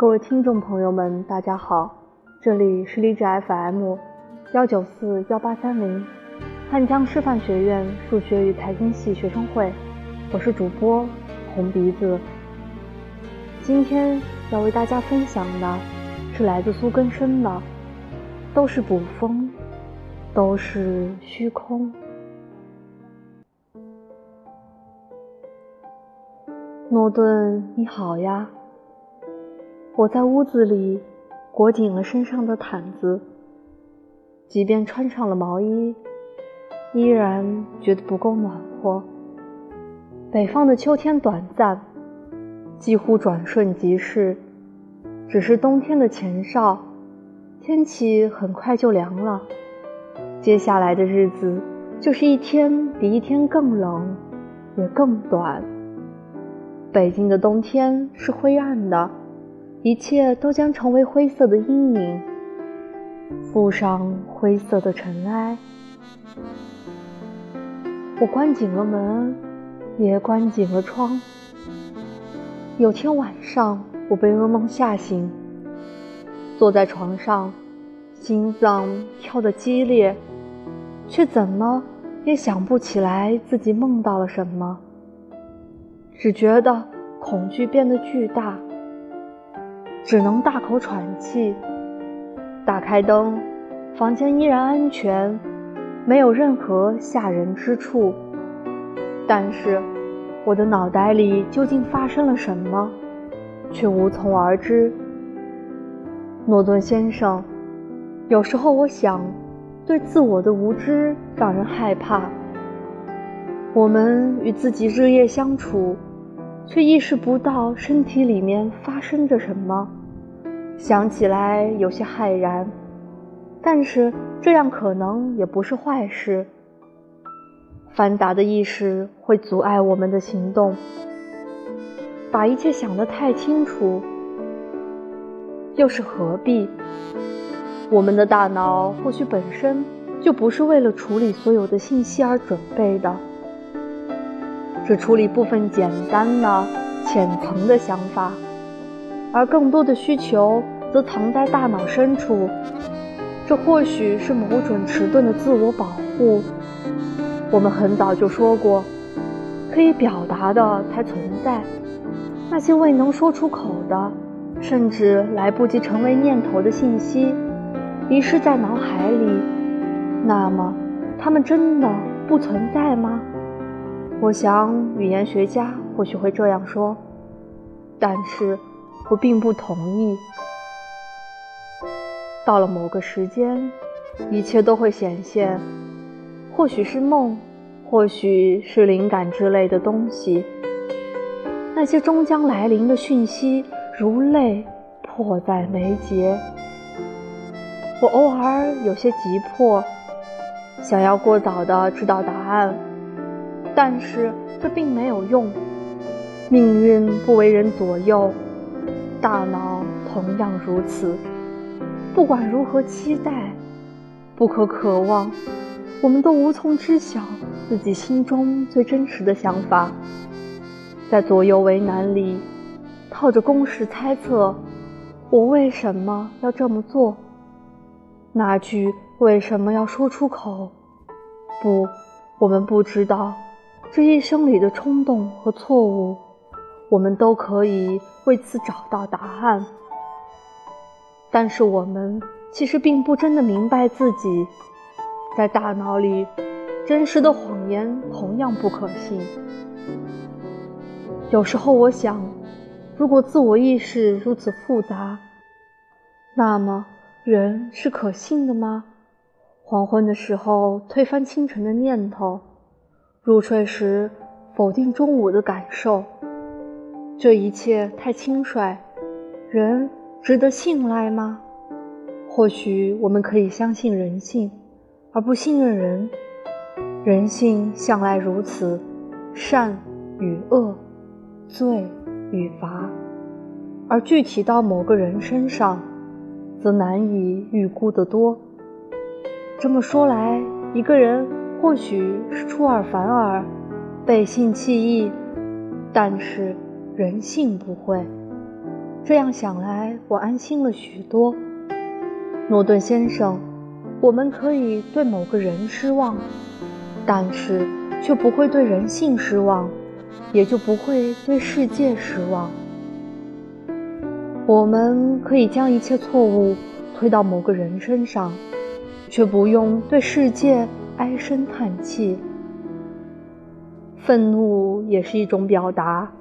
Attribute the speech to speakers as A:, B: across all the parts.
A: 各位听众朋友们，大家好，这里是荔枝 FM 幺九四幺八三零，汉江师范学院数学与财经系学生会，我是主播红鼻子。今天要为大家分享的是来自苏根生的，都是捕风，都是虚空。诺顿，你好呀。我在屋子里裹紧了身上的毯子，即便穿上了毛衣，依然觉得不够暖和。北方的秋天短暂，几乎转瞬即逝，只是冬天的前哨，天气很快就凉了。接下来的日子就是一天比一天更冷，也更短。北京的冬天是灰暗的。一切都将成为灰色的阴影，附上灰色的尘埃。我关紧了门，也关紧了窗。有天晚上，我被噩梦吓醒，坐在床上，心脏跳得激烈，却怎么也想不起来自己梦到了什么，只觉得恐惧变得巨大。只能大口喘气。打开灯，房间依然安全，没有任何吓人之处。但是，我的脑袋里究竟发生了什么，却无从而知。诺顿先生，有时候我想，对自我的无知让人害怕。我们与自己日夜相处。却意识不到身体里面发生着什么，想起来有些骇然，但是这样可能也不是坏事。繁杂的意识会阻碍我们的行动，把一切想得太清楚，又是何必？我们的大脑或许本身就不是为了处理所有的信息而准备的。只处理部分简单的、浅层的想法，而更多的需求则藏在大脑深处。这或许是某种迟钝的自我保护。我们很早就说过，可以表达的才存在，那些未能说出口的，甚至来不及成为念头的信息，遗失在脑海里。那么，它们真的不存在吗？我想，语言学家或许会这样说，但是我并不同意。到了某个时间，一切都会显现，或许是梦，或许是灵感之类的东西。那些终将来临的讯息，如泪迫在眉睫。我偶尔有些急迫，想要过早的知道答案。但是这并没有用，命运不为人左右，大脑同样如此。不管如何期待，不可渴望，我们都无从知晓自己心中最真实的想法。在左右为难里，套着公式猜测，我为什么要这么做？那句为什么要说出口？不，我们不知道。这一生里的冲动和错误，我们都可以为此找到答案。但是我们其实并不真的明白自己，在大脑里，真实的谎言同样不可信。有时候我想，如果自我意识如此复杂，那么人是可信的吗？黄昏的时候推翻清晨的念头。入睡时否定中午的感受，这一切太轻率。人值得信赖吗？或许我们可以相信人性，而不信任人。人性向来如此，善与恶，罪与罚，而具体到某个人身上，则难以预估得多。这么说来，一个人。或许是出尔反尔，背信弃义，但是人性不会。这样想来，我安心了许多。诺顿先生，我们可以对某个人失望，但是却不会对人性失望，也就不会对世界失望。我们可以将一切错误推到某个人身上，却不用对世界唉声叹气。愤怒也是一种表达，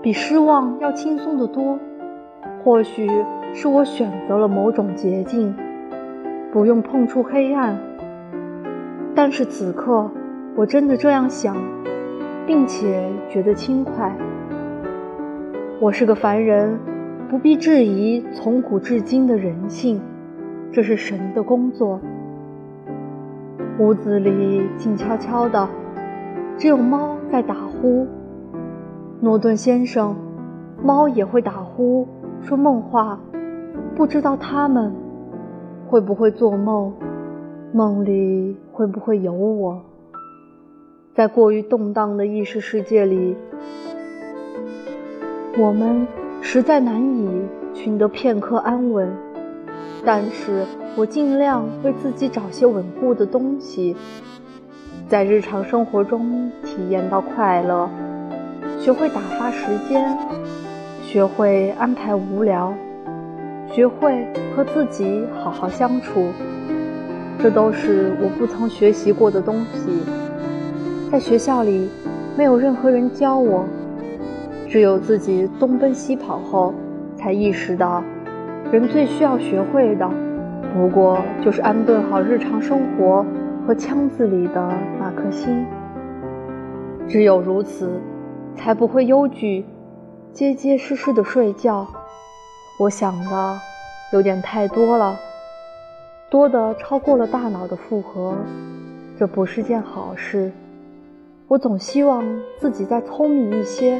A: 比失望要轻松得多。或许是我选择了某种捷径，不用碰触黑暗。但是此刻，我真的这样想，并且觉得轻快。我是个凡人，不必质疑从古至今的人性，这是神的工作。屋子里静悄悄的。只有猫在打呼，诺顿先生，猫也会打呼，说梦话，不知道它们会不会做梦，梦里会不会有我？在过于动荡的意识世界里，我们实在难以寻得片刻安稳。但是我尽量为自己找些稳固的东西。在日常生活中体验到快乐，学会打发时间，学会安排无聊，学会和自己好好相处，这都是我不曾学习过的东西。在学校里，没有任何人教我，只有自己东奔西跑后，才意识到，人最需要学会的，不过就是安顿好日常生活。和腔子里的那颗心，只有如此，才不会忧惧，结结实实的睡觉。我想的有点太多了，多的超过了大脑的负荷，这不是件好事。我总希望自己再聪明一些，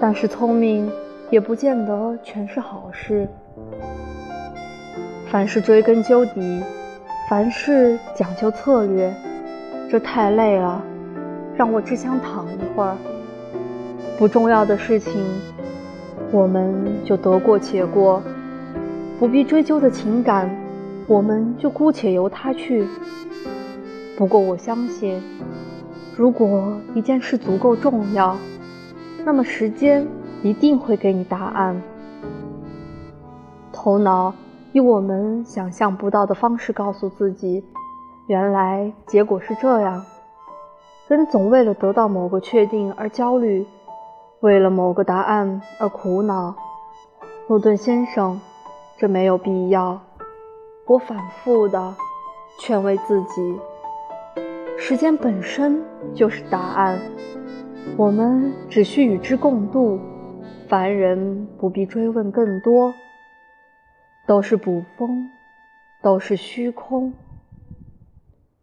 A: 但是聪明也不见得全是好事。凡事追根究底。凡事讲究策略，这太累了，让我只想躺一会儿。不重要的事情，我们就得过且过；不必追究的情感，我们就姑且由它去。不过我相信，如果一件事足够重要，那么时间一定会给你答案。头脑。以我们想象不到的方式告诉自己，原来结果是这样。人总为了得到某个确定而焦虑，为了某个答案而苦恼。诺顿先生，这没有必要。我反复的劝慰自己，时间本身就是答案，我们只需与之共度，凡人不必追问更多。都是捕风，都是虚空。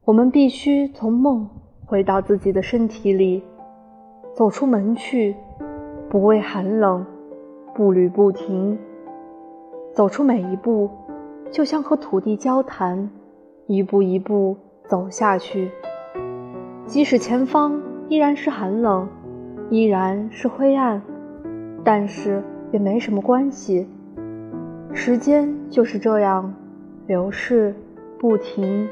A: 我们必须从梦回到自己的身体里，走出门去，不畏寒冷，步履不停。走出每一步，就像和土地交谈，一步一步走下去。即使前方依然是寒冷，依然是灰暗，但是也没什么关系。时间就是这样流逝不停，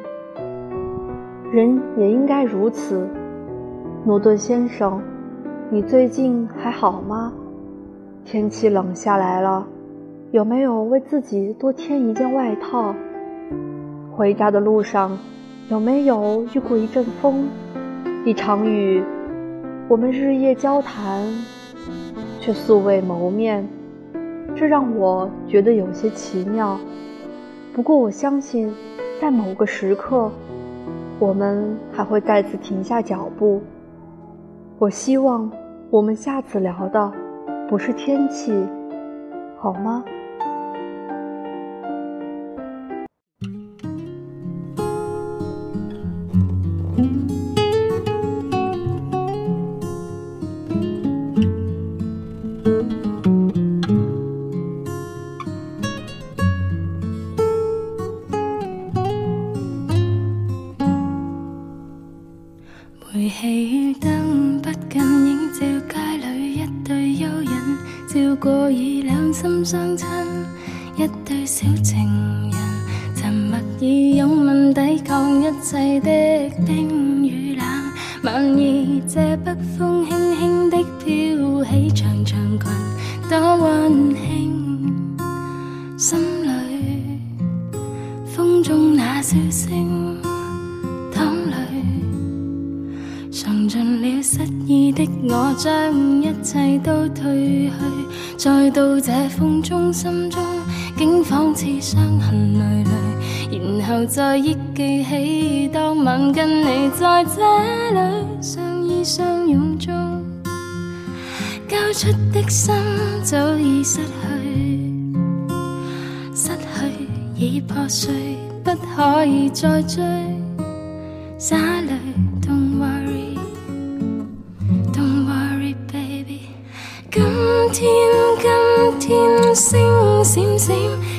A: 人也应该如此。诺顿先生，你最近还好吗？天气冷下来了，有没有为自己多添一件外套？回家的路上有没有遇过一阵风、一场雨？我们日夜交谈，却素未谋面。这让我觉得有些奇妙，不过我相信，在某个时刻，我们还会再次停下脚步。我希望我们下次聊的不是天气，好吗？
B: 情人，沉默以拥吻抵抗一切的冰与冷。晚意这北风轻轻的飘起长长裙，多温馨。心里风中那笑声。淌泪尝尽了失意的我，将一切都褪去，再到这风中，心中竟仿似伤痕累累，然后再忆记起当晚跟你在这里相依相拥中，交出的心早已失去，失去已破碎，不可以再追，洒泪。天，今天星闪闪，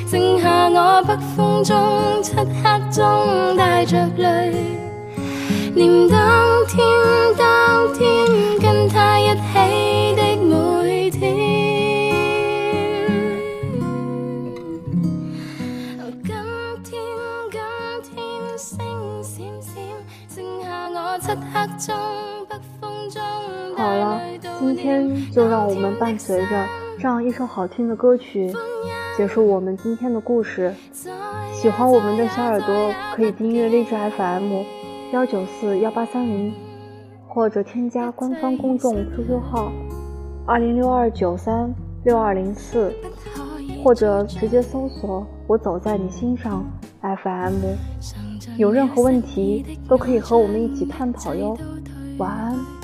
B: 剩下我北风中漆黑中带着泪，念当天当天跟他一起的每天。今天，今天星闪闪，剩下我漆黑中北风中
A: 好了。今天就让我们伴随着这样一首好听的歌曲，结束我们今天的故事。喜欢我们的小耳朵可以订阅荔枝 FM 幺九四幺八三零，或者添加官方公众 QQ 号二零六二九三六二零四，或者直接搜索“我走在你心上 FM”。有任何问题都可以和我们一起探讨哟。晚安。